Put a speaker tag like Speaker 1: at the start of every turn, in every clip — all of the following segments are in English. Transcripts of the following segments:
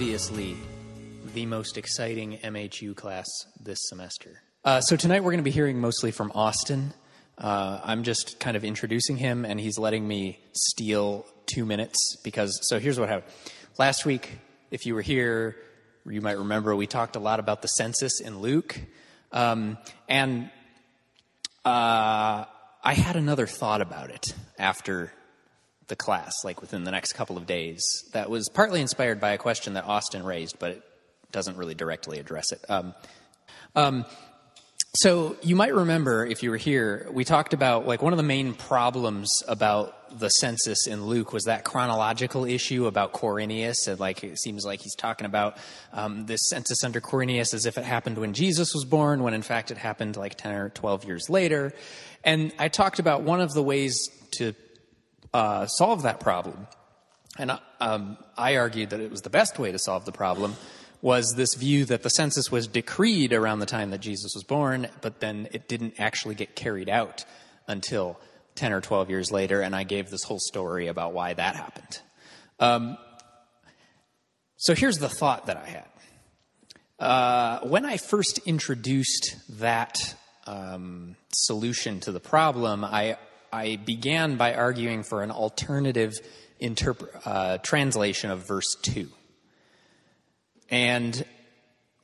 Speaker 1: obviously the most exciting MHU class this semester. Uh, so tonight we're going to be hearing mostly from Austin. Uh, I'm just kind of introducing him, and he's letting me steal two minutes because. So here's what happened. Last week, if you were here, you might remember we talked a lot about the census in Luke, um, and uh, I had another thought about it after the class, like within the next couple of days. That was partly inspired by a question that Austin raised, but it doesn't really directly address it. Um, um, so you might remember if you were here, we talked about like one of the main problems about the census in Luke was that chronological issue about Quirinius, and like it seems like he's talking about um, this census under Quirinius as if it happened when Jesus was born, when in fact it happened like ten or twelve years later. And I talked about one of the ways to uh, solve that problem, and um, I argued that it was the best way to solve the problem was this view that the census was decreed around the time that Jesus was born, but then it didn't actually get carried out until 10 or 12 years later, and I gave this whole story about why that happened. Um, so here's the thought that I had. Uh, when I first introduced that um, solution to the problem, I, I began by arguing for an alternative interp- uh, translation of verse 2. And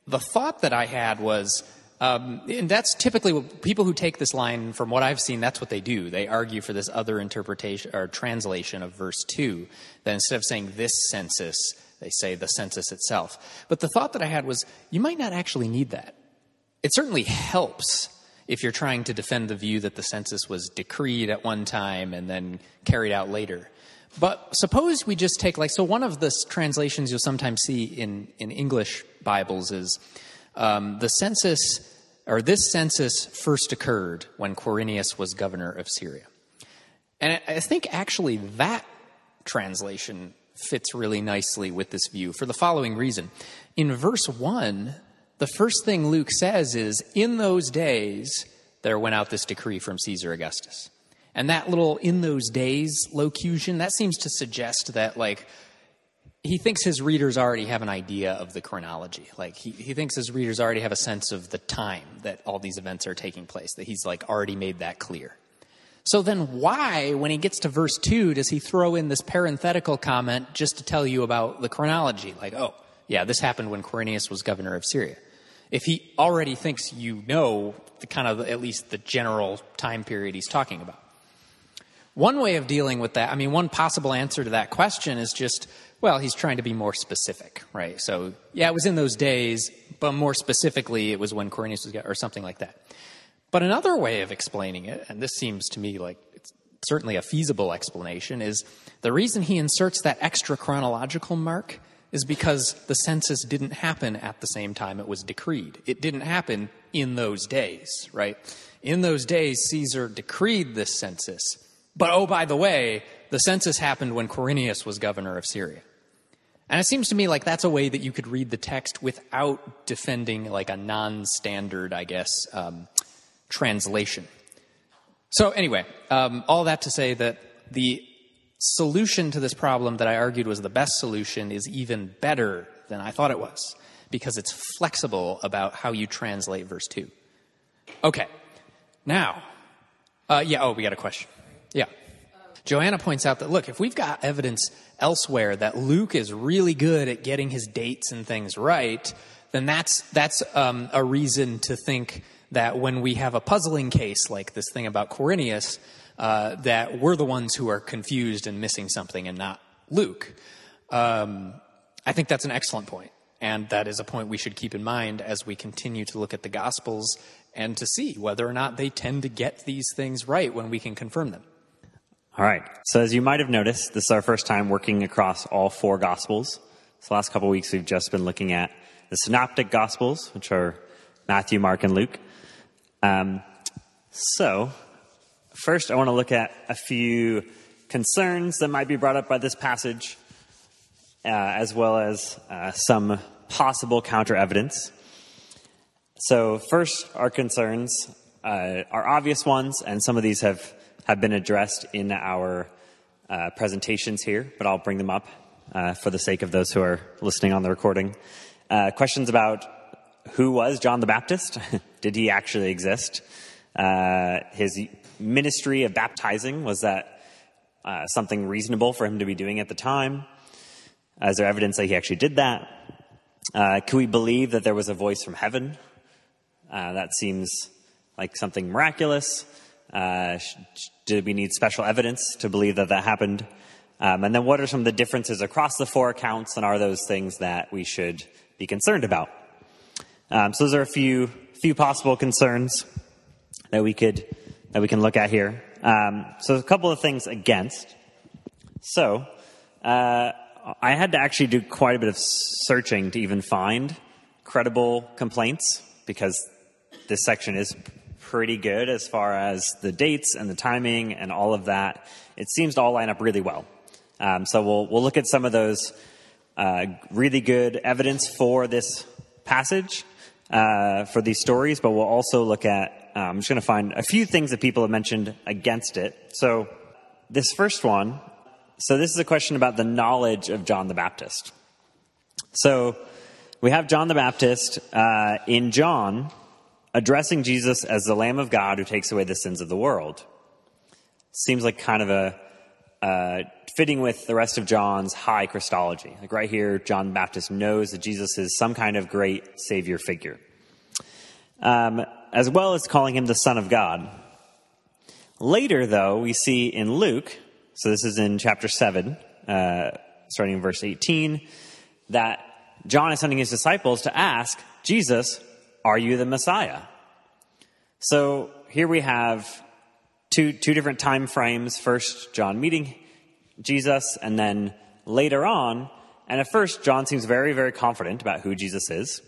Speaker 1: the thought that I had was, um, and that's typically what people who take this line, from what I've seen, that's what they do. They argue for this other interpretation or translation of verse 2, that instead of saying this census, they say the census itself. But the thought that I had was, you might not actually need that. It certainly helps if you're trying to defend the view that the census was decreed at one time and then carried out later. But suppose we just take like so one of the translations you'll sometimes see in in English Bibles is um, the census or this census first occurred when Quirinius was governor of Syria, and I think actually that translation fits really nicely with this view for the following reason. In verse one, the first thing Luke says is, "In those days there went out this decree from Caesar Augustus." And that little in those days locution, that seems to suggest that, like, he thinks his readers already have an idea of the chronology. Like, he, he thinks his readers already have a sense of the time that all these events are taking place, that he's, like, already made that clear. So then, why, when he gets to verse 2, does he throw in this parenthetical comment just to tell you about the chronology? Like, oh, yeah, this happened when Quirinius was governor of Syria. If he already thinks you know the kind of, at least the general time period he's talking about. One way of dealing with that, I mean, one possible answer to that question is just, well, he's trying to be more specific, right? So, yeah, it was in those days, but more specifically, it was when Quirinius was, or something like that. But another way of explaining it, and this seems to me like it's certainly a feasible explanation, is the reason he inserts that extra chronological mark is because the census didn't happen at the same time it was decreed. It didn't happen in those days, right? In those days, Caesar decreed this census. But oh, by the way, the census happened when Quirinius was governor of Syria. And it seems to me like that's a way that you could read the text without defending like a non standard, I guess, um, translation. So, anyway, um, all that to say that the solution to this problem that I argued was the best solution is even better than I thought it was because it's flexible about how you translate verse 2. Okay, now, uh, yeah, oh, we got a question. Yeah. Joanna points out that, look, if we've got evidence elsewhere that Luke is really good at getting his dates and things right, then that's, that's um, a reason to think that when we have a puzzling case like this thing about Quirinius, uh, that we're the ones who are confused and missing something and not Luke. Um, I think that's an excellent point, and that is a point we should keep in mind as we continue to look at the Gospels and to see whether or not they tend to get these things right when we can confirm them.
Speaker 2: All right. So as you might have noticed, this is our first time working across all four Gospels. So last couple weeks we've just been looking at the Synoptic Gospels, which are Matthew, Mark, and Luke. Um, so first I want to look at a few concerns that might be brought up by this passage, uh, as well as uh, some possible counter evidence. So first, our concerns uh, are obvious ones, and some of these have have been addressed in our uh, presentations here, but I'll bring them up uh, for the sake of those who are listening on the recording. Uh, questions about who was John the Baptist? Did he actually exist? Uh, his ministry of baptizing was that uh, something reasonable for him to be doing at the time? Is there evidence that he actually did that? Uh, can we believe that there was a voice from heaven? Uh, that seems like something miraculous. Uh, did we need special evidence to believe that that happened? Um, and then what are some of the differences across the four accounts, and are those things that we should be concerned about? Um, so those are a few few possible concerns that we could that we can look at here. Um, so a couple of things against. So uh, I had to actually do quite a bit of searching to even find credible complaints because this section is pretty good as far as the dates and the timing and all of that. It seems to all line up really well. Um, so we'll we'll look at some of those uh, really good evidence for this passage uh, for these stories, but we'll also look at. Uh, I'm just going to find a few things that people have mentioned against it. So this first one. So this is a question about the knowledge of John the Baptist. So we have John the Baptist uh, in John addressing Jesus as the Lamb of God who takes away the sins of the world. Seems like kind of a uh, fitting with the rest of John's high Christology. Like right here, John Baptist knows that Jesus is some kind of great Savior figure, um, as well as calling him the Son of God. Later, though, we see in Luke, so this is in chapter 7, uh, starting in verse 18, that John is sending his disciples to ask Jesus, Are you the Messiah? So here we have two, two different time frames. First, John meeting Jesus, and then later on, and at first, John seems very, very confident about who Jesus is.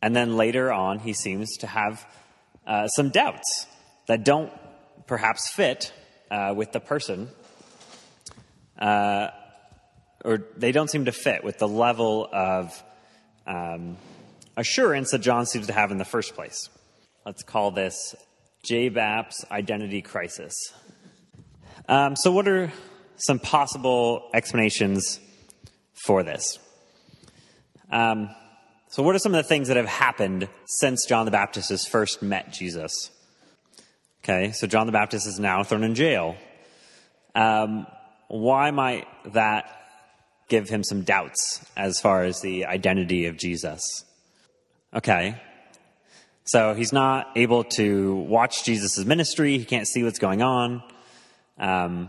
Speaker 2: And then later on, he seems to have uh, some doubts that don't perhaps fit uh, with the person, uh, or they don't seem to fit with the level of um, assurance that John seems to have in the first place. Let's call this JBAP's identity crisis. Um, so, what are some possible explanations for this? Um, so, what are some of the things that have happened since John the Baptist has first met Jesus? Okay, so John the Baptist is now thrown in jail. Um, why might that give him some doubts as far as the identity of Jesus? Okay, so he's not able to watch Jesus' ministry. He can't see what's going on. Um,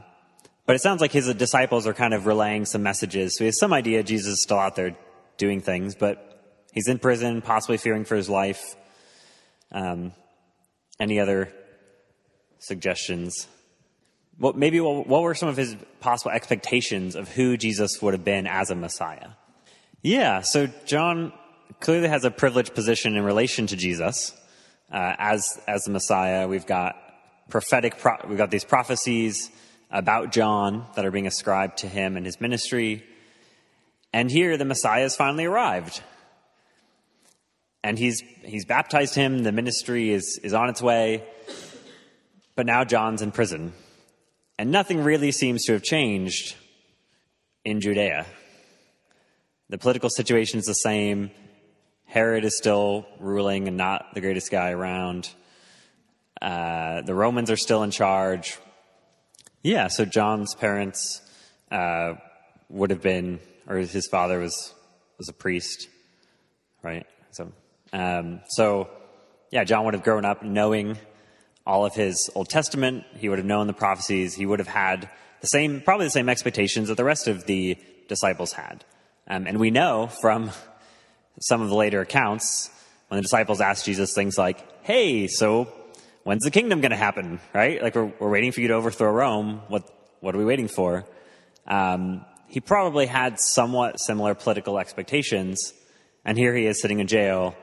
Speaker 2: but it sounds like his disciples are kind of relaying some messages. So he has some idea Jesus is still out there doing things, but he's in prison, possibly fearing for his life. Um, any other suggestions? What, maybe what, what were some of his possible expectations of who Jesus would have been as a Messiah? Yeah, so John clearly has a privileged position in relation to Jesus uh, as as the Messiah. We've got prophetic. Pro- we've got these prophecies about John that are being ascribed to him and his ministry. And here, the Messiah has finally arrived, and he's he's baptized him. The ministry is is on its way, but now John's in prison, and nothing really seems to have changed in Judea. The political situation is the same. Herod is still ruling and not the greatest guy around. Uh, the Romans are still in charge. Yeah, so John's parents uh, would have been, or his father was was a priest, right? So, um, so yeah, John would have grown up knowing all of his Old Testament. He would have known the prophecies. He would have had the same, probably the same expectations that the rest of the disciples had. Um, and we know from some of the later accounts, when the disciples asked Jesus things like, hey, so when's the kingdom going to happen? Right? Like we're, we're waiting for you to overthrow Rome. What, what are we waiting for? Um, he probably had somewhat similar political expectations. And here he is sitting in jail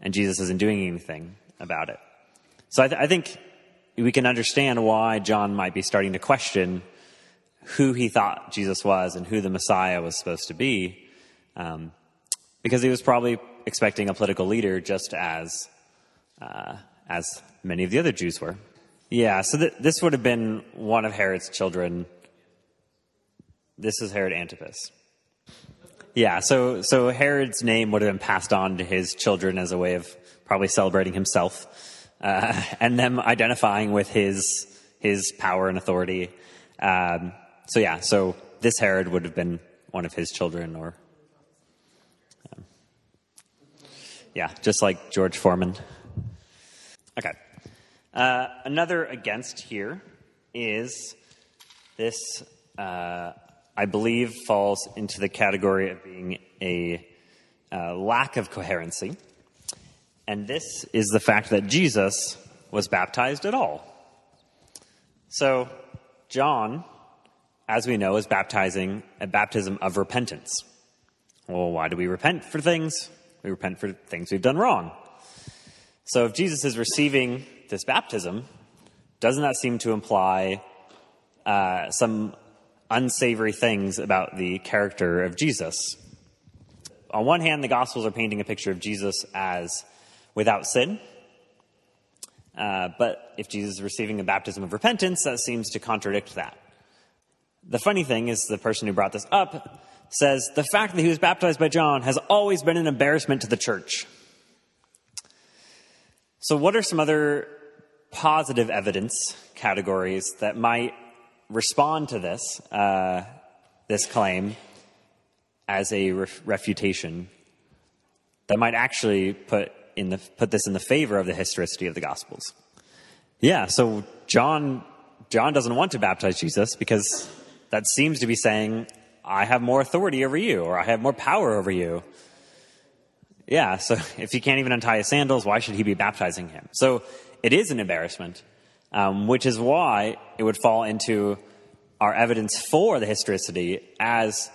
Speaker 2: and Jesus isn't doing anything about it. So I, th- I think we can understand why John might be starting to question who he thought Jesus was and who the Messiah was supposed to be. Um, because he was probably expecting a political leader just as uh, as many of the other Jews were. Yeah, so th- this would have been one of Herod's children. This is Herod Antipas. Yeah, so so Herod's name would have been passed on to his children as a way of probably celebrating himself, uh, and them identifying with his his power and authority. Um, so yeah, so this Herod would have been one of his children, or um, yeah, just like George Foreman. Okay, uh, another against here is this. Uh, I believe falls into the category of being a uh, lack of coherency. And this is the fact that Jesus was baptized at all. So, John, as we know, is baptizing a baptism of repentance. Well, why do we repent for things? We repent for things we've done wrong. So, if Jesus is receiving this baptism, doesn't that seem to imply uh, some unsavory things about the character of Jesus. On one hand, the Gospels are painting a picture of Jesus as without sin. Uh, but if Jesus is receiving a baptism of repentance, that seems to contradict that. The funny thing is, the person who brought this up says the fact that he was baptized by John has always been an embarrassment to the church. So, what are some other positive evidence categories that might respond to this, uh, this claim as a ref- refutation that might actually put, in the, put this in the favor of the historicity of the Gospels. Yeah, so John, John doesn't want to baptize Jesus because that seems to be saying, I have more authority over you, or I have more power over you. Yeah, so if he can't even untie his sandals, why should he be baptizing him? So it is an embarrassment um, which is why it would fall into our evidence for the historicity as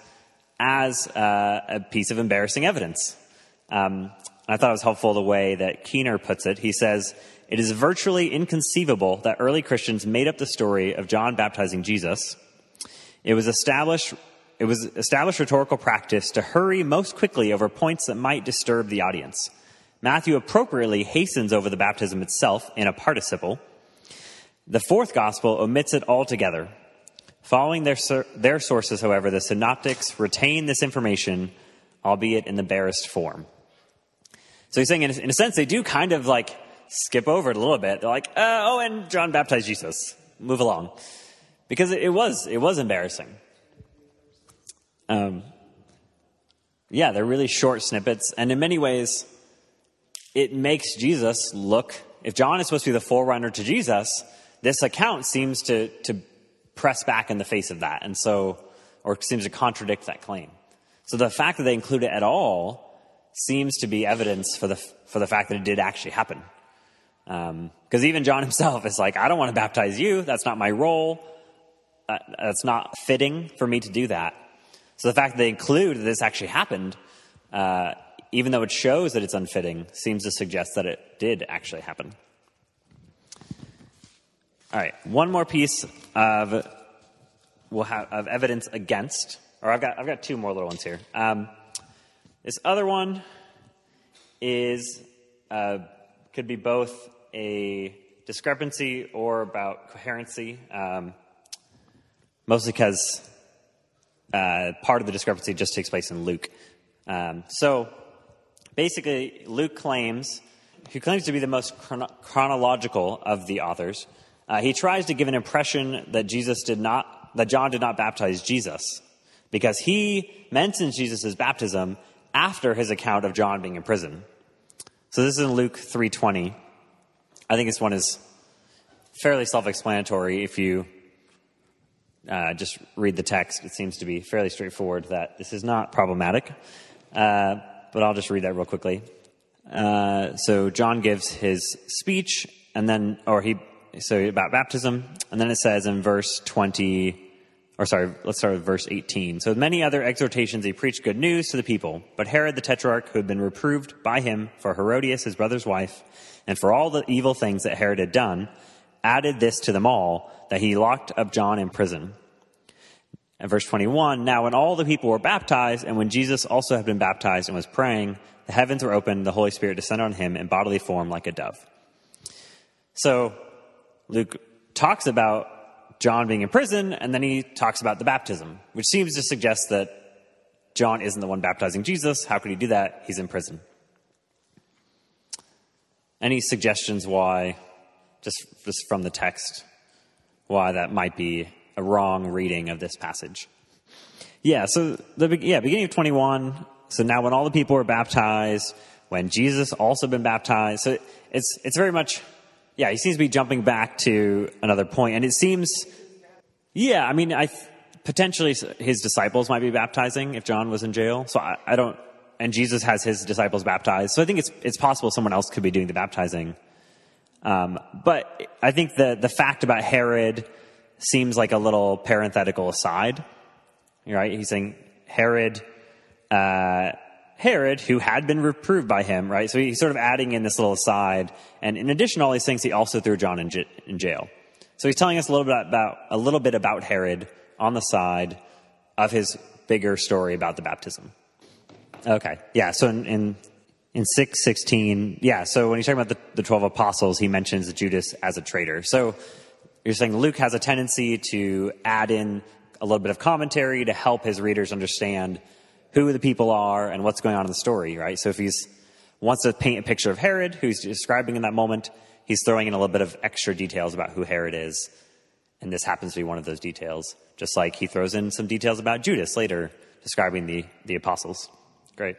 Speaker 2: as uh, a piece of embarrassing evidence. Um, I thought it was helpful the way that Keener puts it. He says, It is virtually inconceivable that early Christians made up the story of John baptizing Jesus. It was established it was established rhetorical practice to hurry most quickly over points that might disturb the audience. Matthew appropriately hastens over the baptism itself in a participle, the fourth gospel omits it altogether. Following their, their sources, however, the synoptics retain this information, albeit in the barest form. So he's saying, in a, in a sense, they do kind of like skip over it a little bit. They're like, uh, oh, and John baptized Jesus. Move along. Because it, it was, it was embarrassing. Um, yeah, they're really short snippets. And in many ways, it makes Jesus look, if John is supposed to be the forerunner to Jesus, this account seems to, to press back in the face of that, and so, or seems to contradict that claim. So the fact that they include it at all seems to be evidence for the, for the fact that it did actually happen. Because um, even John himself is like, I don't want to baptize you. That's not my role. Uh, that's not fitting for me to do that. So the fact that they include that this actually happened, uh, even though it shows that it's unfitting, seems to suggest that it did actually happen. All right, one more piece of we'll have of evidence against, or I've got I've got two more little ones here. Um, this other one is uh, could be both a discrepancy or about coherency, um, mostly because uh, part of the discrepancy just takes place in Luke. Um, so basically, Luke claims, he claims to be the most chrono- chronological of the authors. Uh, he tries to give an impression that Jesus did not, that John did not baptize Jesus, because he mentions Jesus' baptism after his account of John being in prison. So this is in Luke 3:20. I think this one is fairly self-explanatory if you uh, just read the text. It seems to be fairly straightforward that this is not problematic. Uh, but I'll just read that real quickly. Uh, so John gives his speech, and then, or he so about baptism, and then it says in verse 20, or sorry, let's start with verse 18. So many other exhortations he preached good news to the people, but Herod the Tetrarch, who had been reproved by him for Herodias, his brother's wife, and for all the evil things that Herod had done, added this to them all, that he locked up John in prison. And verse 21, now when all the people were baptized, and when Jesus also had been baptized and was praying, the heavens were opened, the Holy Spirit descended on him in bodily form like a dove. So Luke talks about John being in prison, and then he talks about the baptism, which seems to suggest that John isn't the one baptizing Jesus. How could he do that? He's in prison. Any suggestions why, just, just from the text, why that might be a wrong reading of this passage? Yeah, so the yeah beginning of 21. So now when all the people were baptized, when Jesus also been baptized, so it's it's very much yeah he seems to be jumping back to another point, and it seems yeah I mean I potentially his disciples might be baptizing if John was in jail. So I, I don't and Jesus has his disciples baptized. So I think it's it's possible someone else could be doing the baptizing. Um, but I think the the fact about Herod seems like a little parenthetical aside, right? He's saying Herod, uh, Herod, who had been reproved by him, right? So he's sort of adding in this little aside, and in addition to all these things, he also threw John in, j- in jail. So he's telling us a little bit about a little bit about Herod on the side of his bigger story about the baptism. Okay. Yeah. So in, in, in 616, yeah. So when he's talking about the, the 12 apostles, he mentions Judas as a traitor. So you're saying Luke has a tendency to add in a little bit of commentary to help his readers understand who the people are and what's going on in the story, right? So if he's wants to paint a picture of Herod, who he's describing in that moment, he's throwing in a little bit of extra details about who Herod is. And this happens to be one of those details, just like he throws in some details about Judas later, describing the, the apostles. Great.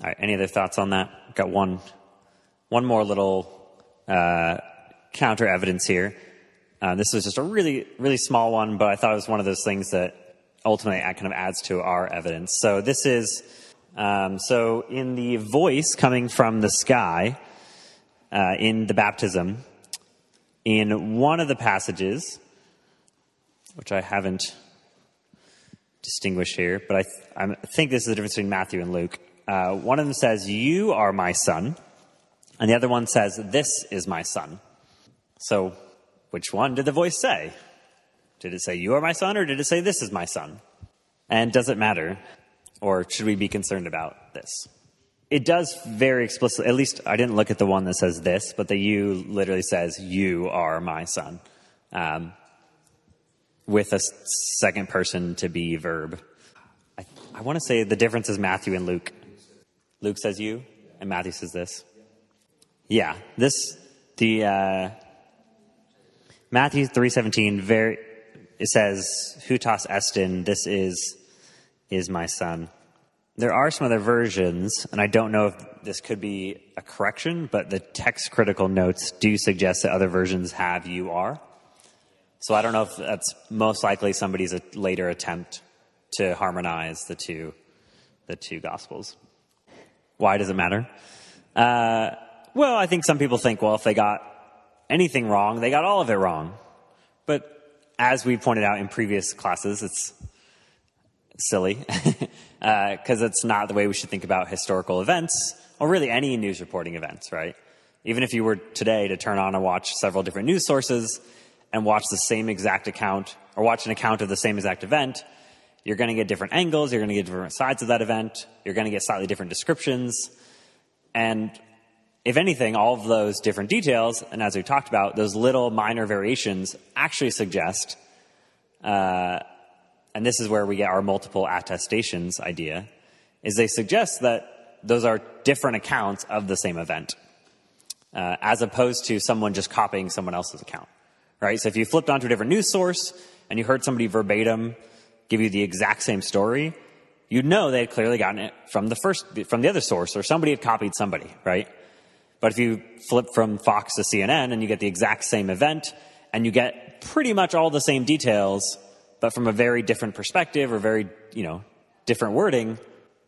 Speaker 2: All right. Any other thoughts on that? Got one, one more little uh, counter evidence here. Uh, this was just a really, really small one, but I thought it was one of those things that ultimately kind of adds to our evidence. So this is, um, so in the voice coming from the sky uh, in the baptism, in one of the passages, which I haven't distinguished here, but I, th- I think this is the difference between Matthew and Luke. Uh, one of them says, You are my son, and the other one says, This is my son. So, which one did the voice say? Did it say, You are my son, or did it say, This is my son? And does it matter? Or should we be concerned about this? It does very explicitly, at least I didn't look at the one that says this, but the you literally says, You are my son. Um, with a second person to be verb. I, I want to say the difference is Matthew and Luke. Luke says you, and Matthew says this. Yeah, this the uh, Matthew three seventeen. Very, it says "Hutas estin." This is is my son. There are some other versions, and I don't know if this could be a correction, but the text critical notes do suggest that other versions have "you are." So I don't know if that's most likely somebody's later attempt to harmonize the two, the two gospels. Why does it matter? Uh, well, I think some people think, well, if they got anything wrong, they got all of it wrong. But as we pointed out in previous classes, it's silly because uh, it's not the way we should think about historical events or really any news reporting events, right? Even if you were today to turn on and watch several different news sources, and watch the same exact account or watch an account of the same exact event, you're going to get different angles, you're going to get different sides of that event, you're going to get slightly different descriptions. And if anything, all of those different details, and as we talked about, those little minor variations actually suggest, uh, and this is where we get our multiple attestations idea, is they suggest that those are different accounts of the same event, uh, as opposed to someone just copying someone else's account right? So if you flipped onto a different news source and you heard somebody verbatim give you the exact same story, you'd know they had clearly gotten it from the first, from the other source or somebody had copied somebody, right? But if you flip from Fox to CNN and you get the exact same event and you get pretty much all the same details, but from a very different perspective or very, you know, different wording,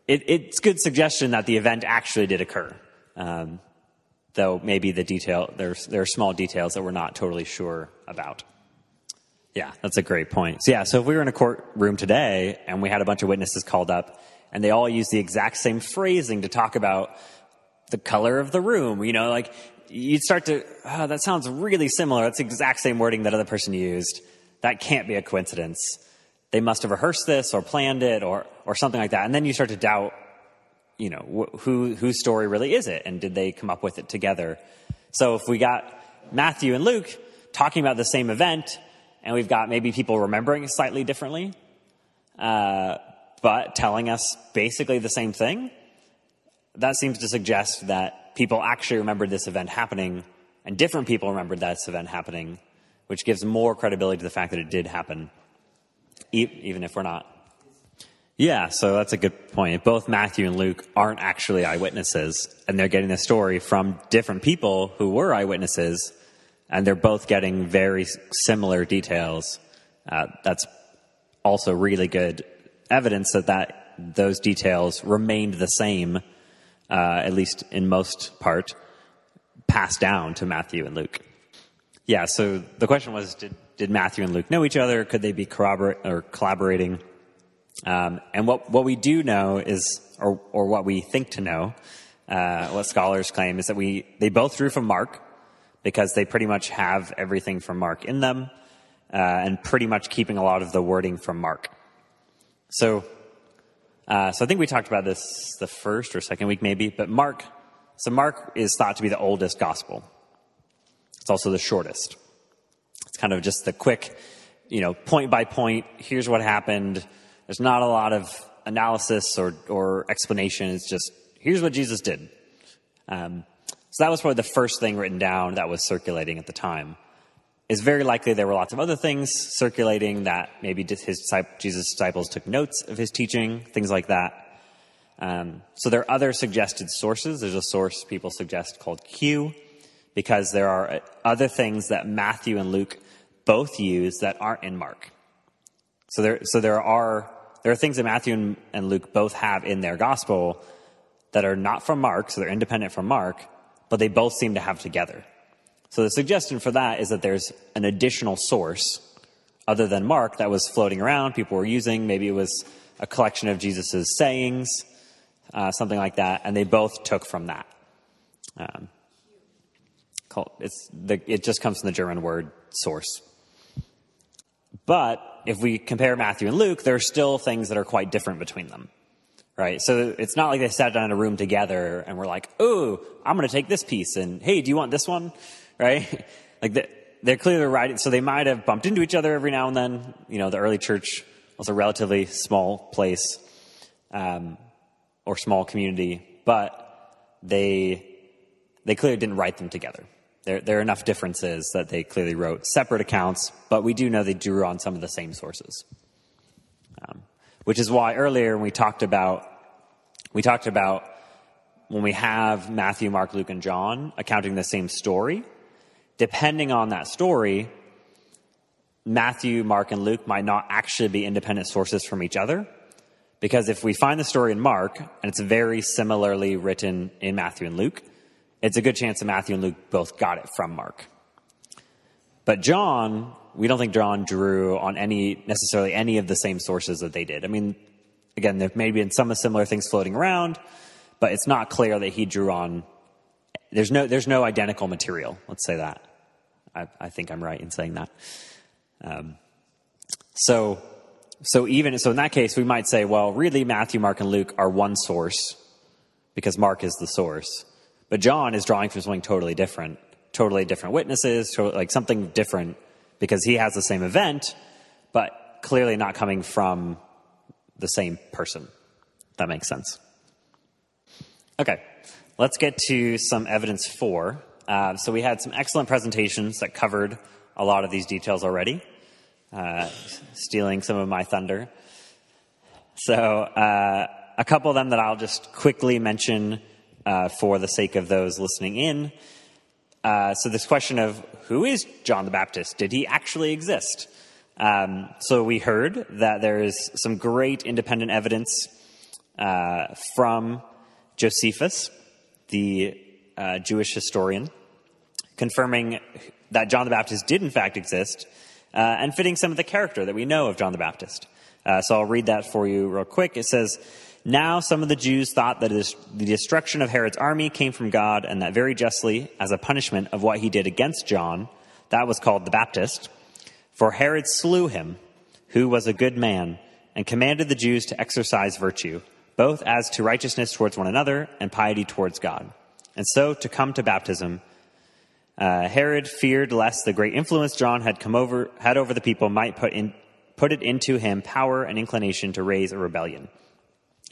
Speaker 2: it, it's good suggestion that the event actually did occur. Um, though maybe the detail there's there are small details that we're not totally sure about. Yeah, that's a great point. So yeah, so if we were in a courtroom today and we had a bunch of witnesses called up and they all use the exact same phrasing to talk about the color of the room, you know, like you'd start to, oh, that sounds really similar. That's the exact same wording that other person used. That can't be a coincidence. They must have rehearsed this or planned it or, or something like that. And then you start to doubt you know, wh- who, whose story really is it? And did they come up with it together? So if we got Matthew and Luke talking about the same event, and we've got maybe people remembering slightly differently, uh, but telling us basically the same thing, that seems to suggest that people actually remembered this event happening and different people remembered this event happening, which gives more credibility to the fact that it did happen, even if we're not. Yeah, so that's a good point. Both Matthew and Luke aren't actually eyewitnesses, and they're getting the story from different people who were eyewitnesses, and they're both getting very similar details. Uh, that's also really good evidence that, that those details remained the same, uh, at least in most part, passed down to Matthew and Luke. Yeah, so the question was did, did Matthew and Luke know each other? Could they be corroborate or collaborating? Um, and what, what we do know is, or, or what we think to know, uh, what scholars claim is that we, they both drew from Mark because they pretty much have everything from Mark in them, uh, and pretty much keeping a lot of the wording from Mark. So, uh, so I think we talked about this the first or second week maybe, but Mark, so Mark is thought to be the oldest gospel. It's also the shortest. It's kind of just the quick, you know, point by point, here's what happened. There's not a lot of analysis or, or explanation. It's just, here's what Jesus did. Um, so that was probably the first thing written down that was circulating at the time. It's very likely there were lots of other things circulating that maybe his Jesus' disciples took notes of his teaching, things like that. Um, so there are other suggested sources. There's a source people suggest called Q, because there are other things that Matthew and Luke both use that aren't in Mark. So there, so there are there are things that Matthew and Luke both have in their gospel that are not from Mark, so they're independent from Mark, but they both seem to have together. So the suggestion for that is that there's an additional source other than Mark that was floating around, people were using. Maybe it was a collection of Jesus' sayings, uh, something like that, and they both took from that. Um, the, it just comes from the German word source. But if we compare Matthew and Luke, there are still things that are quite different between them right? So it's not like they sat down in a room together and were like, "Oh, I'm going to take this piece," and "Hey, do you want this one?" Right? like they're clearly writing, so they might have bumped into each other every now and then. You know, the early church was a relatively small place um, or small community, but they they clearly didn't write them together. There, there are enough differences that they clearly wrote separate accounts, but we do know they drew on some of the same sources. Um, which is why earlier when we talked about we talked about when we have Matthew, Mark, Luke, and John accounting the same story, depending on that story, Matthew, Mark, and Luke might not actually be independent sources from each other. Because if we find the story in Mark, and it's very similarly written in Matthew and Luke, it's a good chance that Matthew and Luke both got it from Mark. But John, we don't think John drew on any, necessarily any of the same sources that they did. I mean, again, there may have been some similar things floating around, but it's not clear that he drew on, there's no, there's no identical material. Let's say that. I, I think I'm right in saying that. Um, so, so even, so in that case, we might say, well, really Matthew, Mark, and Luke are one source because Mark is the source. But John is drawing from something totally different, totally different witnesses, like something different because he has the same event, but clearly not coming from the same person. That makes sense. Okay, let's get to some evidence for. Uh, so we had some excellent presentations that covered a lot of these details already, uh, stealing some of my thunder. So uh, a couple of them that I'll just quickly mention uh, for the sake of those listening in. Uh, so this question of who is John the Baptist? Did he actually exist? Um, so we heard that there is some great independent evidence from Josephus, the uh, Jewish historian, confirming that John the Baptist did in fact exist, uh, and fitting some of the character that we know of John the Baptist. Uh, so I'll read that for you real quick. It says. Now some of the Jews thought that the destruction of Herod's army came from God and that very justly, as a punishment of what he did against John, that was called the Baptist. For Herod slew him, who was a good man, and commanded the Jews to exercise virtue, both as to righteousness towards one another and piety towards God. And so to come to baptism, uh, Herod feared lest the great influence John had come over, had over the people might put in, put it into him power and inclination to raise a rebellion.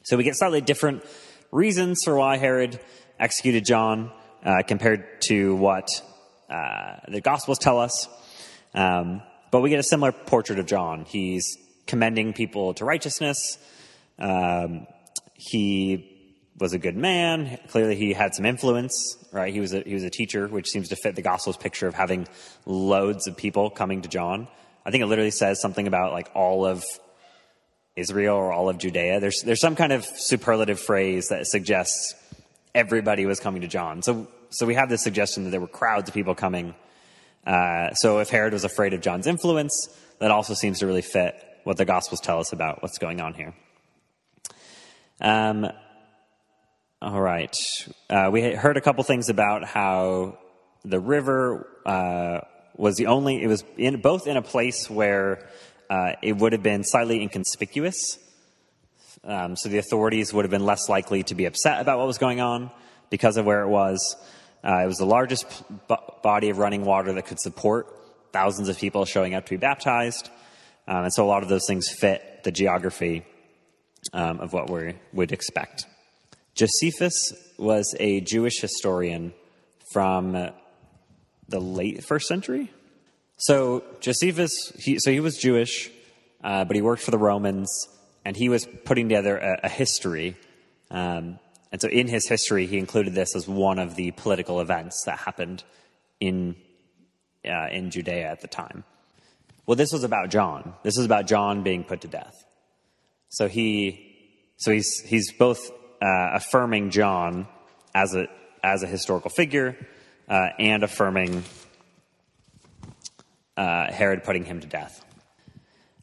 Speaker 2: So we get slightly different reasons for why Herod executed John uh, compared to what uh, the Gospels tell us. Um, but we get a similar portrait of John. He's commending people to righteousness. Um, he was a good man. Clearly, he had some influence. Right? He was a, he was a teacher, which seems to fit the Gospel's picture of having loads of people coming to John. I think it literally says something about like all of Israel or all of Judea. There's there's some kind of superlative phrase that suggests everybody was coming to John. So so we have this suggestion that there were crowds of people coming. Uh, so if Herod was afraid of John's influence, that also seems to really fit what the Gospels tell us about what's going on here. Um, all right. Uh, we heard a couple things about how the river uh, was the only, it was in, both in a place where uh, it would have been slightly inconspicuous. Um, so the authorities would have been less likely to be upset about what was going on because of where it was. Uh, it was the largest body of running water that could support thousands of people showing up to be baptized. Um, and so a lot of those things fit the geography um, of what we would expect. Josephus was a Jewish historian from the late first century. So Josephus, he, so he was Jewish, uh, but he worked for the Romans, and he was putting together a, a history. Um, and so in his history, he included this as one of the political events that happened in uh, in Judea at the time. Well, this was about John. This was about John being put to death. So he, so he's he's both uh, affirming John as a as a historical figure uh, and affirming uh, Herod putting him to death.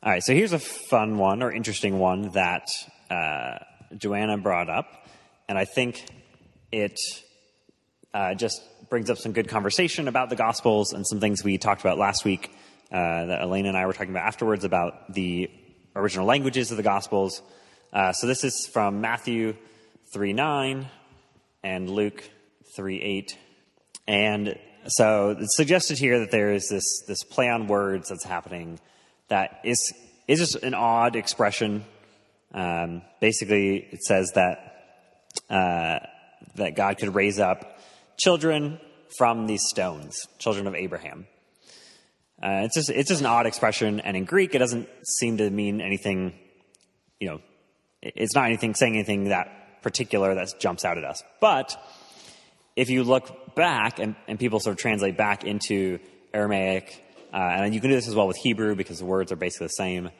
Speaker 2: All right, so here's a fun one or interesting one that uh, Joanna brought up, and I think it uh, just brings up some good conversation about the Gospels and some things we talked about last week uh, that Elena and I were talking about afterwards about the original languages of the Gospels. so this is from Matthew 3 9 and Luke 3 8. And so it's suggested here that there is this, this play on words that's happening that is, is just an odd expression. Um, basically, it says that, uh, that God could raise up children from these stones, children of Abraham. Uh, it's just it's just an odd expression, and in Greek, it doesn't seem to mean anything. You know, it's not anything saying anything that particular that jumps out at us. But if you look back and, and people sort of translate back into Aramaic, uh, and you can do this as well with Hebrew because the words are basically the same.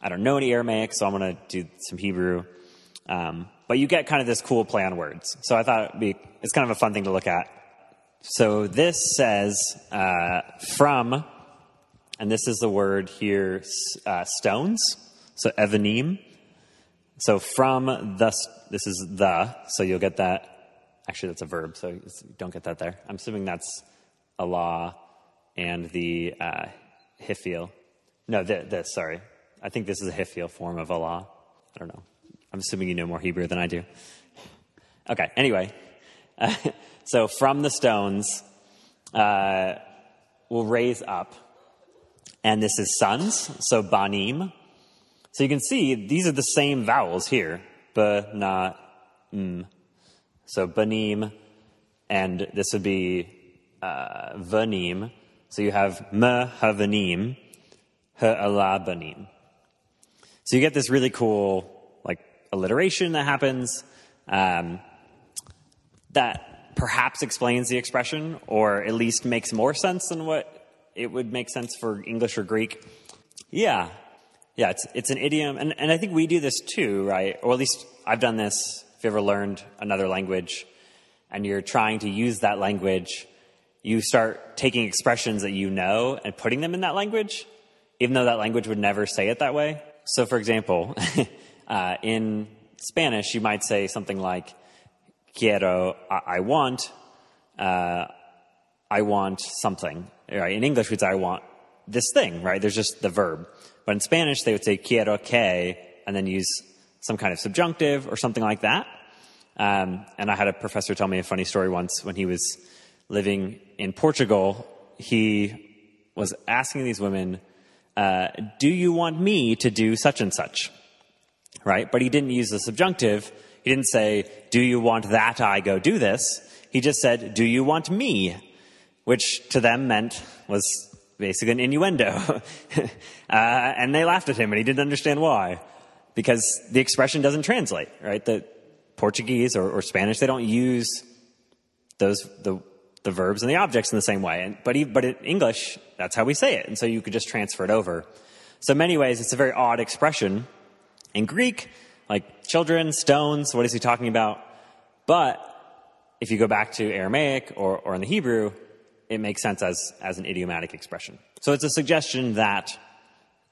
Speaker 2: I don't know any Aramaic, so I'm going to do some Hebrew. Um, but you get kind of this cool play on words. So I thought be, it's kind of a fun thing to look at. So this says uh, from, and this is the word here, uh, stones. So evanim. So from the, this is the, so you'll get that. Actually, that's a verb, so don't get that there. I'm assuming that's a Allah and the uh, hifil. No, this, sorry. I think this is a hifil form of a Allah. I don't know. I'm assuming you know more Hebrew than I do. Okay, anyway. Uh, so from the stones, uh, will raise up. And this is sons, so banim. So you can see these are the same vowels here. Ba, na, m. So banim, and this would be uh. So you have ma havanim, ha banim. So you get this really cool like alliteration that happens um, that perhaps explains the expression, or at least makes more sense than what it would make sense for English or Greek. Yeah, yeah, it's, it's an idiom. And, and I think we do this too, right? Or at least I've done this. If you ever learned another language and you're trying to use that language, you start taking expressions that you know and putting them in that language, even though that language would never say it that way. So, for example, uh, in Spanish, you might say something like, quiero, I, I want, uh, I want something. Right? In English, we'd say, I want this thing, right? There's just the verb. But in Spanish, they would say quiero que and then use some kind of subjunctive or something like that. Um, and I had a professor tell me a funny story once when he was living in Portugal. He was asking these women uh, do you want me to do such and such? Right? But he didn't use the subjunctive. He didn't say, do you want that I go do this? He just said, do you want me? Which to them meant was basically an innuendo. uh, and they laughed at him and he didn't understand why. Because the expression doesn't translate, right? The Portuguese or, or Spanish, they don't use those, the, the verbs and the objects in the same way. And, but, he, but in English, that's how we say it. And so you could just transfer it over. So in many ways, it's a very odd expression. In Greek, like children, stones, what is he talking about? But if you go back to Aramaic or, or in the Hebrew, it makes sense as, as an idiomatic expression. So it's a suggestion that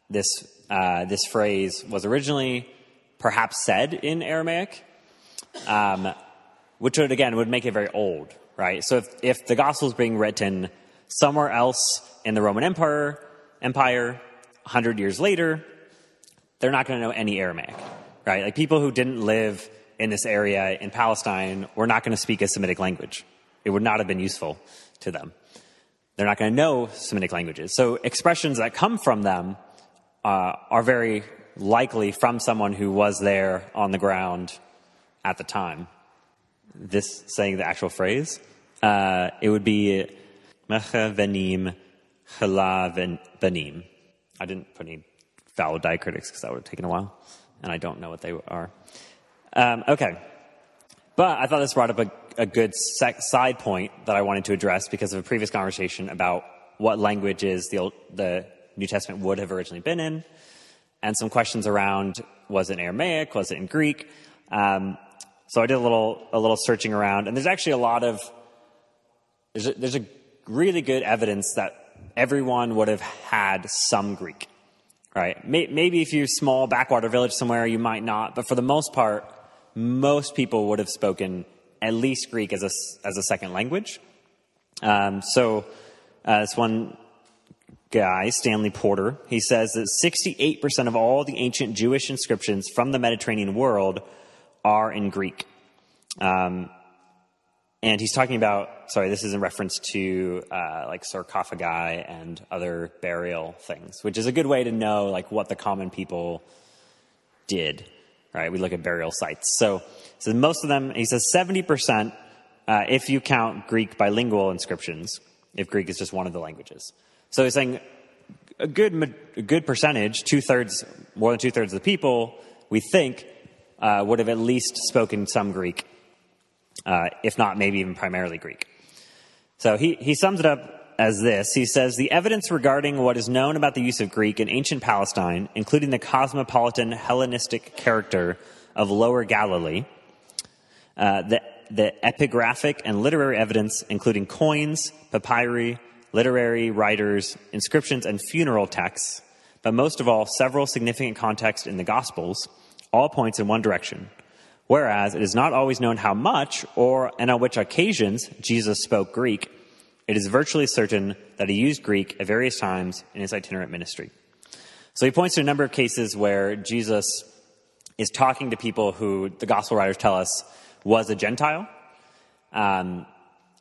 Speaker 2: this, uh, this phrase was originally perhaps said in Aramaic, um, which would again would make it very old, right? So if, if the gospel is being written somewhere else in the Roman Empire, Empire, hundred years later, they're not going to know any Aramaic, right? Like people who didn't live in this area in Palestine were not going to speak a Semitic language. It would not have been useful to them. They're not going to know Semitic languages. So expressions that come from them uh, are very likely from someone who was there on the ground at the time. This saying the actual phrase, uh, it would be Mecha venim chala venim. I didn't put any vowel diacritics because that would have taken a while, and I don't know what they are. Um, okay. But I thought this brought up a, a good side point that I wanted to address because of a previous conversation about what languages the, old, the New Testament would have originally been in, and some questions around was it in Aramaic, was it in Greek? Um, so I did a little a little searching around, and there's actually a lot of there's a, there's a really good evidence that everyone would have had some Greek, right? Maybe if you're small backwater village somewhere, you might not, but for the most part, most people would have spoken at least Greek as a as a second language. Um, so uh, this one guy, Stanley Porter, he says that 68% of all the ancient Jewish inscriptions from the Mediterranean world are in Greek. Um, and he's talking about, sorry, this is in reference to uh, like sarcophagi and other burial things, which is a good way to know like what the common people did, right? We look at burial sites. So, so most of them, he says 70% uh, if you count Greek bilingual inscriptions, if Greek is just one of the languages. So he's saying a good, a good percentage, two thirds, more than two thirds of the people, we think uh, would have at least spoken some Greek, uh, if not maybe even primarily Greek. So he, he sums it up as this. He says, the evidence regarding what is known about the use of Greek in ancient Palestine, including the cosmopolitan Hellenistic character of Lower Galilee, uh, the, the epigraphic and literary evidence, including coins, papyri, literary writers, inscriptions, and funeral texts, but most of all, several significant contexts in the Gospels, all points in one direction. Whereas it is not always known how much or and on which occasions Jesus spoke Greek, it is virtually certain that he used Greek at various times in his itinerant ministry. So he points to a number of cases where Jesus is talking to people who the gospel writers tell us was a Gentile. Um,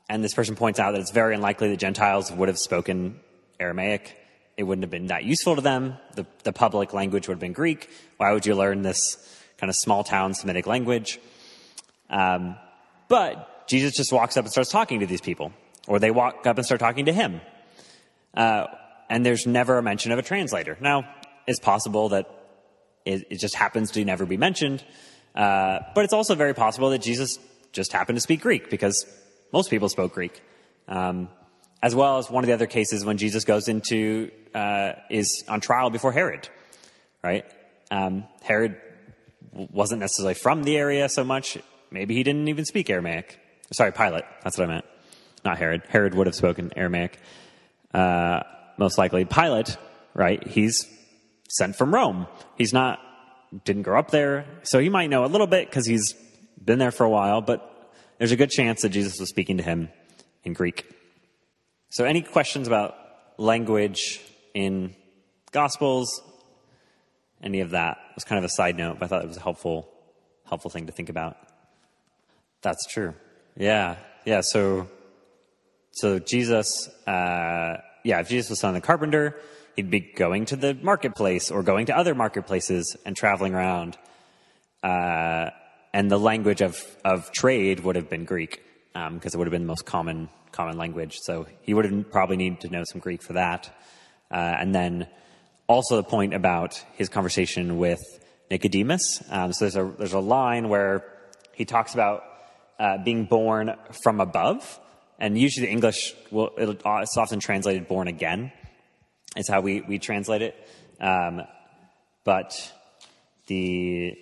Speaker 2: and this person points out that it's very unlikely that Gentiles would have spoken Aramaic it wouldn't have been that useful to them. The, the public language would have been Greek. Why would you learn this kind of small town Semitic language? Um, but Jesus just walks up and starts talking to these people, or they walk up and start talking to him. Uh, and there's never a mention of a translator. Now, it's possible that it, it just happens to never be mentioned, uh, but it's also very possible that Jesus just happened to speak Greek because most people spoke Greek. Um, as well as one of the other cases when Jesus goes into, uh, is on trial before Herod, right? Um, Herod wasn't necessarily from the area so much. Maybe he didn't even speak Aramaic. Sorry, Pilate. That's what I meant. Not Herod. Herod would have spoken Aramaic. Uh, most likely. Pilate, right? He's sent from Rome. He's not, didn't grow up there. So he might know a little bit because he's been there for a while, but there's a good chance that Jesus was speaking to him in Greek. So, any questions about language in Gospels? Any of that it was kind of a side note, but I thought it was a helpful, helpful thing to think about. That's true. Yeah, yeah. So, so Jesus, uh, yeah, if Jesus was son of the carpenter, he'd be going to the marketplace or going to other marketplaces and traveling around. Uh, and the language of, of trade would have been Greek because um, it would have been the most common common language. So he would have probably needed to know some Greek for that. Uh, and then also the point about his conversation with Nicodemus. Um, so there's a there's a line where he talks about uh, being born from above, and usually the English will it's often translated "born again." Is how we we translate it, um, but the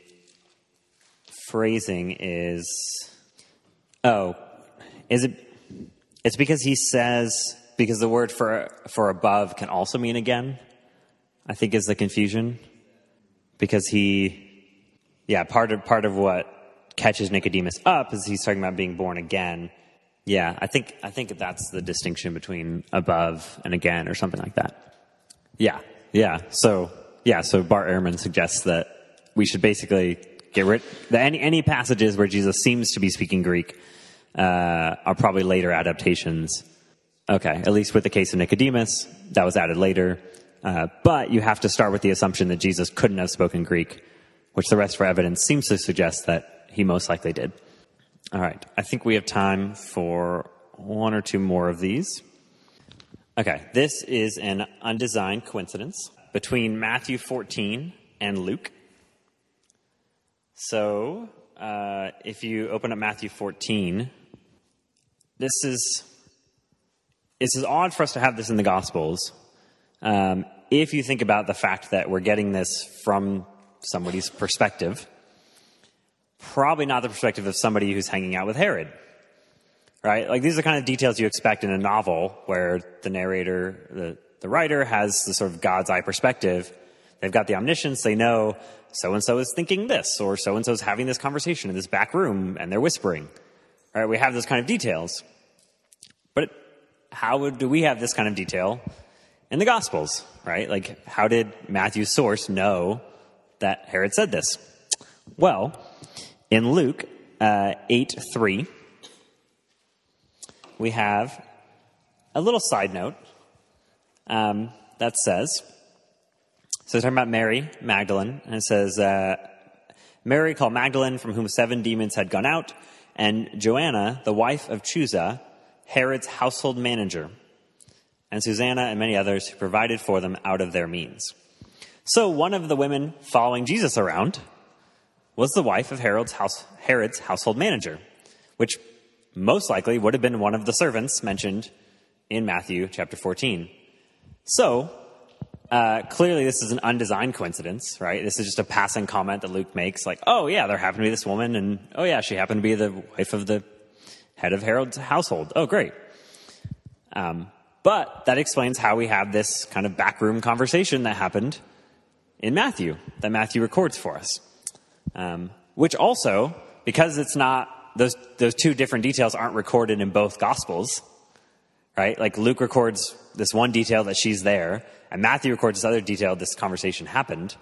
Speaker 2: phrasing is oh is it it's because he says because the word for for above can also mean again i think is the confusion. Because he yeah part of part of what catches nicodemus up is he's talking about being born again. Yeah i think i think that's the distinction between above and again or something like that yeah. Yeah. So yeah. So bart ehrman suggests that we should basically get rid any any passages where jesus seems to be speaking greek uh, are probably later adaptations. Okay. At least with the case of nicodemus that was added later. Uh, but you have to start with the assumption that Jesus couldn't have spoken Greek, which the rest of our evidence seems to suggest that he most likely did. All right, I think we have time for one or two more of these. Okay, this is an undesigned coincidence between Matthew 14 and Luke. So, uh, if you open up Matthew 14, this is this is odd for us to have this in the Gospels um, if you think about the fact that we're getting this from somebody's perspective, probably not the perspective of somebody who's hanging out with Herod. Right? Like these are the kind of details you expect in a novel where the narrator, the, the writer has the sort of God's eye perspective. They've got the omniscience. They know so and so is thinking this, or so and so is having this conversation in this back room, and they're whispering. Right? We have those kind of details. But how do we have this kind of detail in the Gospels, right? Like, how did Matthew's source know that Herod said this? Well, in Luke uh, 8 3, we have a little side note um, that says, so talking about Mary Magdalene, and it says, uh, Mary called Magdalene, from whom seven demons had gone out, and Joanna, the wife of Chuza, Herod's household manager and Susanna and many others who provided for them out of their means. So one of the women following Jesus around was the wife of Herod's, house, Herod's household manager, which most likely would have been one of the servants mentioned in Matthew chapter 14. So, uh, clearly this is an undesigned coincidence, right? This is just a passing comment that Luke makes, like, oh yeah, there happened to be this woman, and oh yeah, she happened to be the wife of the head of Herod's household. Oh great. Um, but that explains how we have this kind of backroom conversation that happened in Matthew, that Matthew records for us. Um, which also, because it's not, those, those two different details aren't recorded in both Gospels, right? Like Luke records this one detail that she's there, and Matthew records this other detail this conversation happened,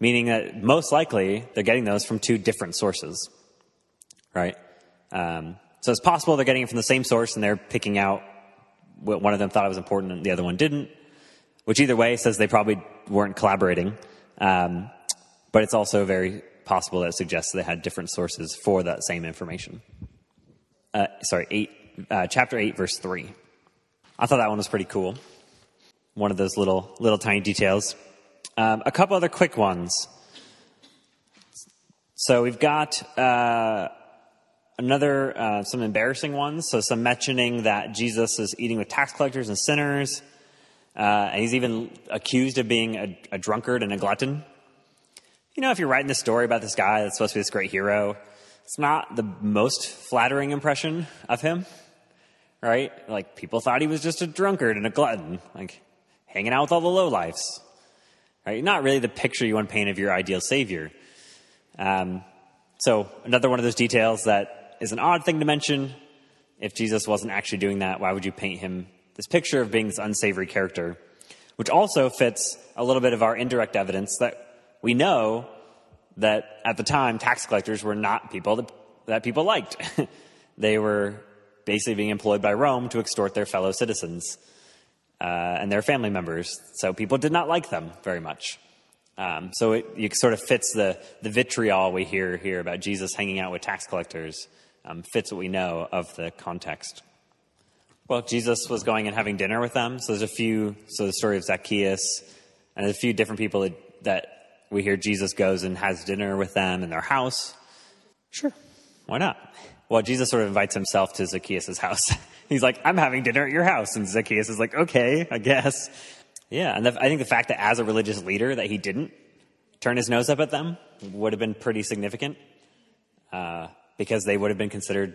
Speaker 2: meaning that most likely they're getting those from two different sources, right? Um, so it's possible they're getting it from the same source and they're picking out one of them thought it was important and the other one didn't, which either way says they probably weren't collaborating. Um, but it's also very possible that suggests they had different sources for that same information. Uh, sorry, eight, uh, chapter 8, verse 3. I thought that one was pretty cool. One of those little, little tiny details. Um, a couple other quick ones. So we've got uh, another uh, some embarrassing ones. So some mentioning that Jesus is eating with tax collectors and sinners, uh, and he's even accused of being a, a, drunkard and a glutton. You know, if you're writing this story about this guy that's supposed to be this great hero, it's not the most flattering impression of him, right? Like people thought he was just a drunkard and a glutton, like hanging out with all the lowlifes, right? Not really the picture you want to paint of your ideal savior. Um, so another one of those details that is an odd thing to mention. If Jesus wasn't actually doing that, why would you paint him this picture of being this unsavory character? Which also fits a little bit of our indirect evidence that we know that at the time tax collectors were not people that, that people liked. they were basically being employed by Rome to extort their fellow citizens. uh, and their family members. So people did not like them very much. Um, so it, it, sort of fits the, the vitriol we hear here about Jesus hanging out with tax collectors, um, fits what we know of the context. Well, Jesus was going and having dinner with them. So there's a few, so the story of Zacchaeus, and there's a few different people that, that we hear Jesus goes and has dinner with them in their house. Sure, why not? Well, Jesus sort of invites himself to Zacchaeus' house. He's like, I'm having dinner at your house. And Zacchaeus is like, okay, I guess. Yeah, and the, I think the fact that as a religious leader that he didn't turn his nose up at them would have been pretty significant uh, because they would have been considered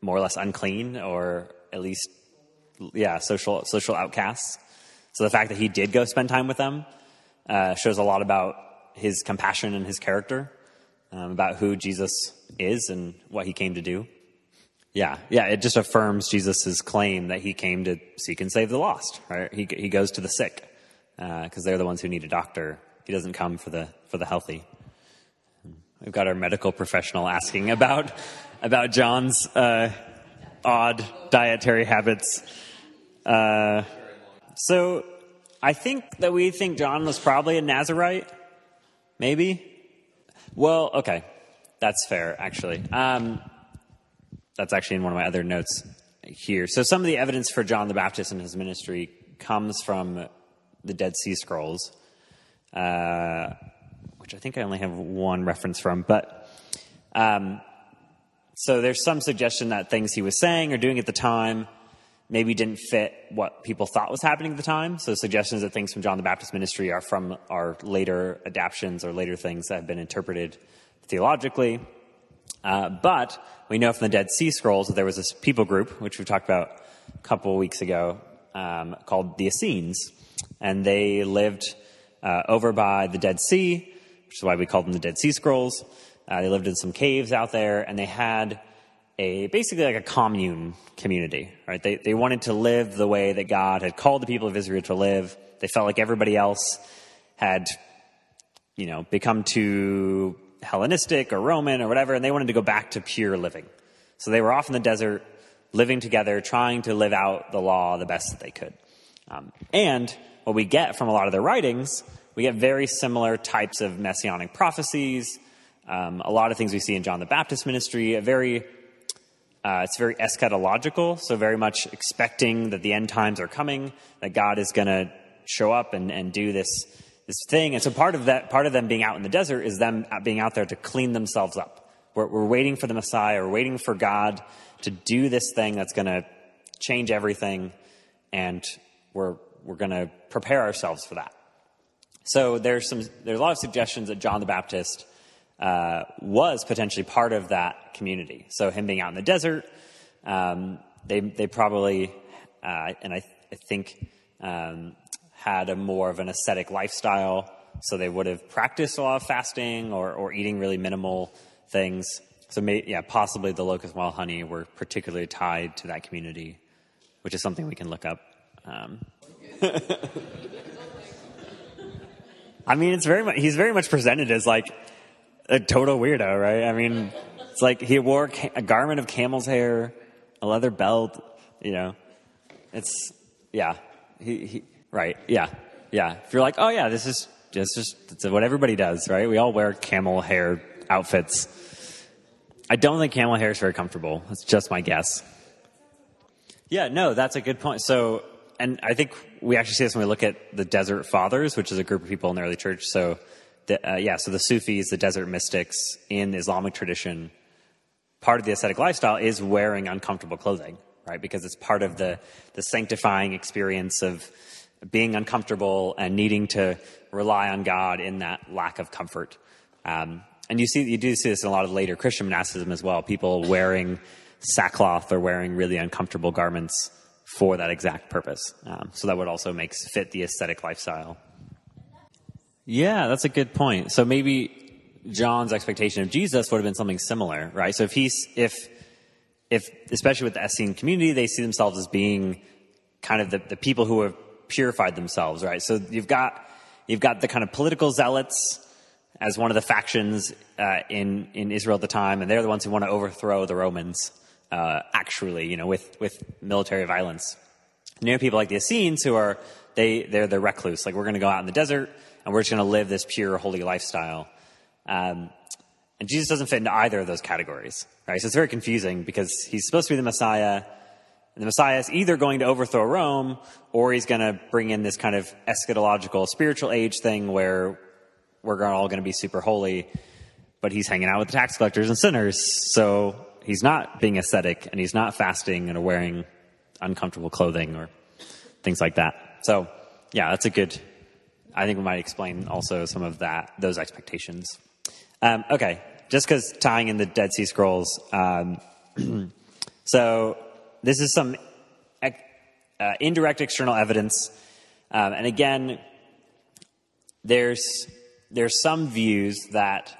Speaker 2: more or less unclean or at least, yeah, social social outcasts. So the fact that he did go spend time with them uh, shows a lot about his compassion and his character, um, about who Jesus is and what he came to do. Yeah, yeah, it just affirms Jesus' claim that he came to seek and save the lost. Right? He he goes to the sick because uh, they're the ones who need a doctor. He doesn't come for the for the healthy. We've got our medical professional asking about about John's uh, odd dietary habits. Uh, so I think that we think John was probably a Nazarite. Maybe. Well, okay, that's fair. Actually, um, that's actually in one of my other notes here. So some of the evidence for John the Baptist and his ministry comes from the Dead Sea Scrolls, uh, which I think I only have one reference from, but. Um, so there's some suggestion that things he was saying or doing at the time maybe didn't fit what people thought was happening at the time. So suggestions that things from John the Baptist ministry are from our later adaptations or later things that have been interpreted theologically. Uh, but we know from the Dead Sea Scrolls that there was this people group, which we talked about a couple weeks ago, um, called the Essenes. And they lived uh, over by the Dead Sea, which is why we called them the Dead Sea Scrolls. Uh, they lived in some caves out there, and they had a basically like a commune community, right? They they wanted to live the way that God had called the people of Israel to live. They felt like everybody else had, you know, become too Hellenistic or Roman or whatever, and they wanted to go back to pure living. So they were off in the desert, living together, trying to live out the law the best that they could. Um, and what we get from a lot of their writings, we get very similar types of messianic prophecies, um, a lot of things we see in John the Baptist ministry, a very uh, it's very eschatological, so very much expecting that the end times are coming, that God is going to show up and, and do this this thing. And so part of that, part of them being out in the desert is them being out there to clean themselves up. We're, we're waiting for the Messiah. We're waiting for God to do this thing that's going to change everything, and we're we're going to prepare ourselves for that. So there's some there's a lot of suggestions that John the Baptist uh, was potentially part of that community. So him being out in the desert, um, they they probably uh, and I, I think um, had a more of an ascetic lifestyle. So they would have practiced a lot of fasting or, or eating really minimal things. So may, yeah, possibly the locust wild honey were particularly tied to that community, which is something we can look up. Um, I mean, it's very much, he's very much presented as like a total weirdo, right? I mean, it's like he wore a garment of camel's hair, a leather belt, you know. It's, yeah. He, he, right, yeah, yeah. If you're like, oh yeah, this is just, just what everybody does, right? We all wear camel hair outfits. I don't think camel hair is very comfortable. That's just my guess. Yeah, no, that's a good point. So, and I think we actually see this when we look at the Desert Fathers, which is a group of people in the early church. So, uh, yeah, so the Sufis, the desert mystics in Islamic tradition, part of the ascetic lifestyle is wearing uncomfortable clothing, right? Because it's part of the, the sanctifying experience of being uncomfortable and needing to rely on God in that lack of comfort. Um, and you see, you do see this in a lot of later Christian monasticism as well. People wearing sackcloth or wearing really uncomfortable garments for that exact purpose. Um, so that would also make fit the ascetic lifestyle. Yeah, that's a good point. So maybe John's expectation of Jesus would have been something similar, right? So if he's, if, if, especially with the Essene community, they see themselves as being kind of the, the people who have purified themselves, right? So you've got, you've got the kind of political zealots as one of the factions uh, in in Israel at the time, and they're the ones who want to overthrow the Romans, uh, actually, you know, with with military violence. And you have people like the Essenes who are, they, they're the recluse. Like, we're going to go out in the desert and we're just going to live this pure, holy lifestyle. Um, and Jesus doesn't fit into either of those categories, right? So it's very confusing because he's supposed to be the Messiah. And the Messiah is either going to overthrow Rome or he's going to bring in this kind of eschatological spiritual age thing where we're all going to be super holy. But he's hanging out with the tax collectors and sinners. So he's not being ascetic and he's not fasting and wearing uncomfortable clothing or things like that. So yeah, that's a good, I think we might explain also some of that, those expectations. Um, okay, just because tying in the Dead Sea Scrolls. Um, so this is some uh, indirect external evidence, um, and again, there's there's some views that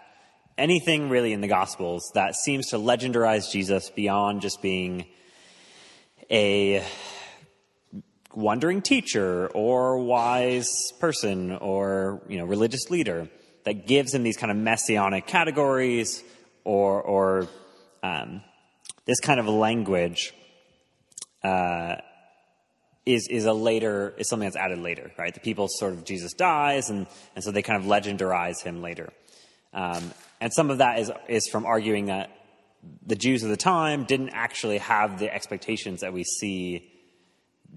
Speaker 2: anything really in the Gospels that seems to legendarize Jesus beyond just being a wandering teacher or wise person or you know religious leader that gives him these kind of messianic categories or or um, this kind of language uh, is is a later is something that's added later, right? The people sort of Jesus dies, and and so they kind of legendarize him later, um, and some of that is is from arguing that the Jews of the time didn't actually have the expectations that we see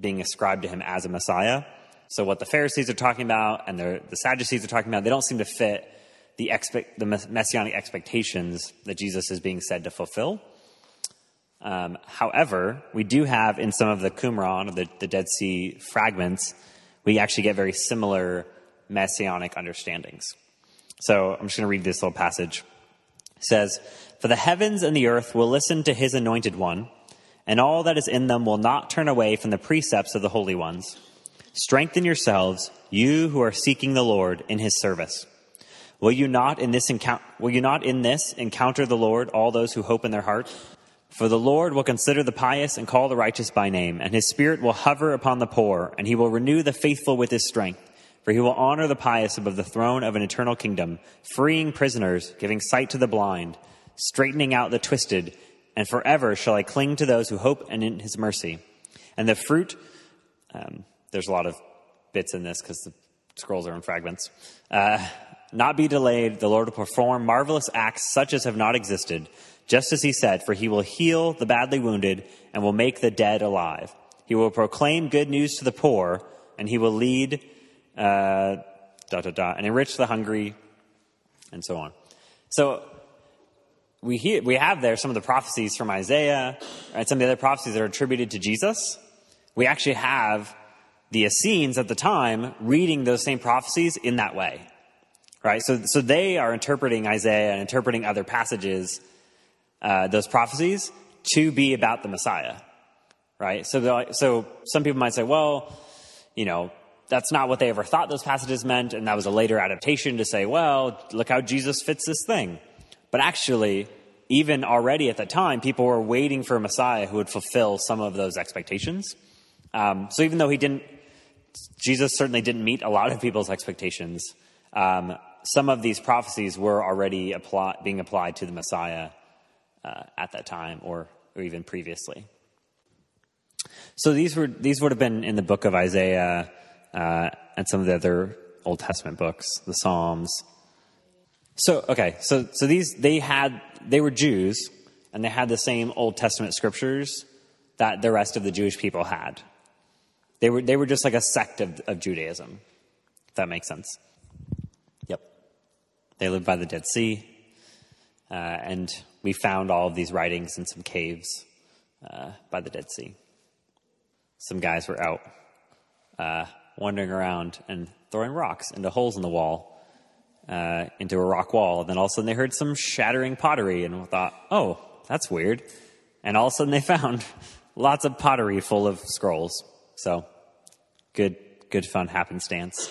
Speaker 2: being ascribed to him as a Messiah. So what the Pharisees are talking about and the, Sadducees are talking about, they don't seem to fit the, expect, the messianic expectations that Jesus is being said to fulfill. Um, however, we do have in some of the Qumran, the, the Dead Sea fragments, we actually get very similar messianic understandings. So I'm just going to read this little passage. It says, For the heavens and the earth will listen to his anointed one and all that is in them will not turn away from the precepts of the holy ones. Strengthen yourselves, you who are seeking the Lord in his service. Will you not in this encounter, will you not in this encounter the Lord, all those who hope in their heart? For the Lord will consider the pious and call the righteous by name, and his spirit will hover upon the poor, and he will renew the faithful with his strength. For he will honor the pious above the throne of an eternal kingdom, freeing prisoners, giving sight to the blind, straightening out the twisted, and forever shall I cling to those who hope and in his mercy. And the fruit, um, there's a lot of bits in this because the scrolls are in fragments. Uh, not be delayed, the Lord will perform marvelous acts such as have not existed, just as he said, for he will heal the badly wounded and will make the dead alive. He will proclaim good news to the poor, and he will lead, uh, dot, dot, dot, and enrich the hungry, and so on. So we hear, we have there some of the prophecies from Isaiah and some of the other prophecies that are attributed to Jesus. We actually have the Essenes at the time reading those same prophecies in that way. Right? So, so they are interpreting Isaiah and interpreting other passages, uh, those prophecies to be about the Messiah. Right? So, so some people might say, well, you know, that's not what they ever thought those passages meant, and that was a later adaptation to say, well, look how Jesus fits this thing. But actually, even already at the time, people were waiting for a Messiah who would fulfill some of those expectations. Um, so even though he didn't, Jesus certainly didn't meet a lot of people's expectations. Um, some of these prophecies were already apply, being applied to the Messiah uh, at that time, or, or even previously. So these were these would have been in the book of Isaiah uh, and some of the other Old Testament books, the Psalms, so, okay, so, so these, they had, they were Jews, and they had the same Old Testament scriptures that the rest of the Jewish people had. They were, they were just like a sect of, of Judaism, if that makes sense. Yep. They lived by the Dead Sea, uh, and we found all of these writings in some caves uh, by the Dead Sea. Some guys were out uh, wandering around and throwing rocks into holes in the wall uh, into a rock wall. And then all of a sudden they heard some shattering pottery and thought, oh, that's weird. And all of a sudden they found lots of pottery full of scrolls. So good, good fun happenstance.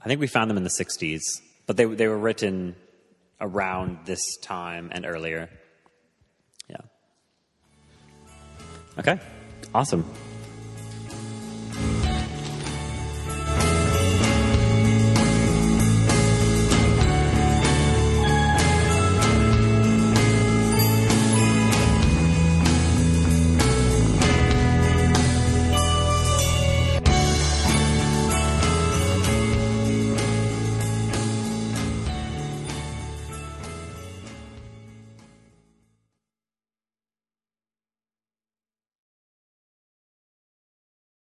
Speaker 2: I think we found them in the 60s, but they, they were written around this time and earlier. Yeah. Okay. Awesome.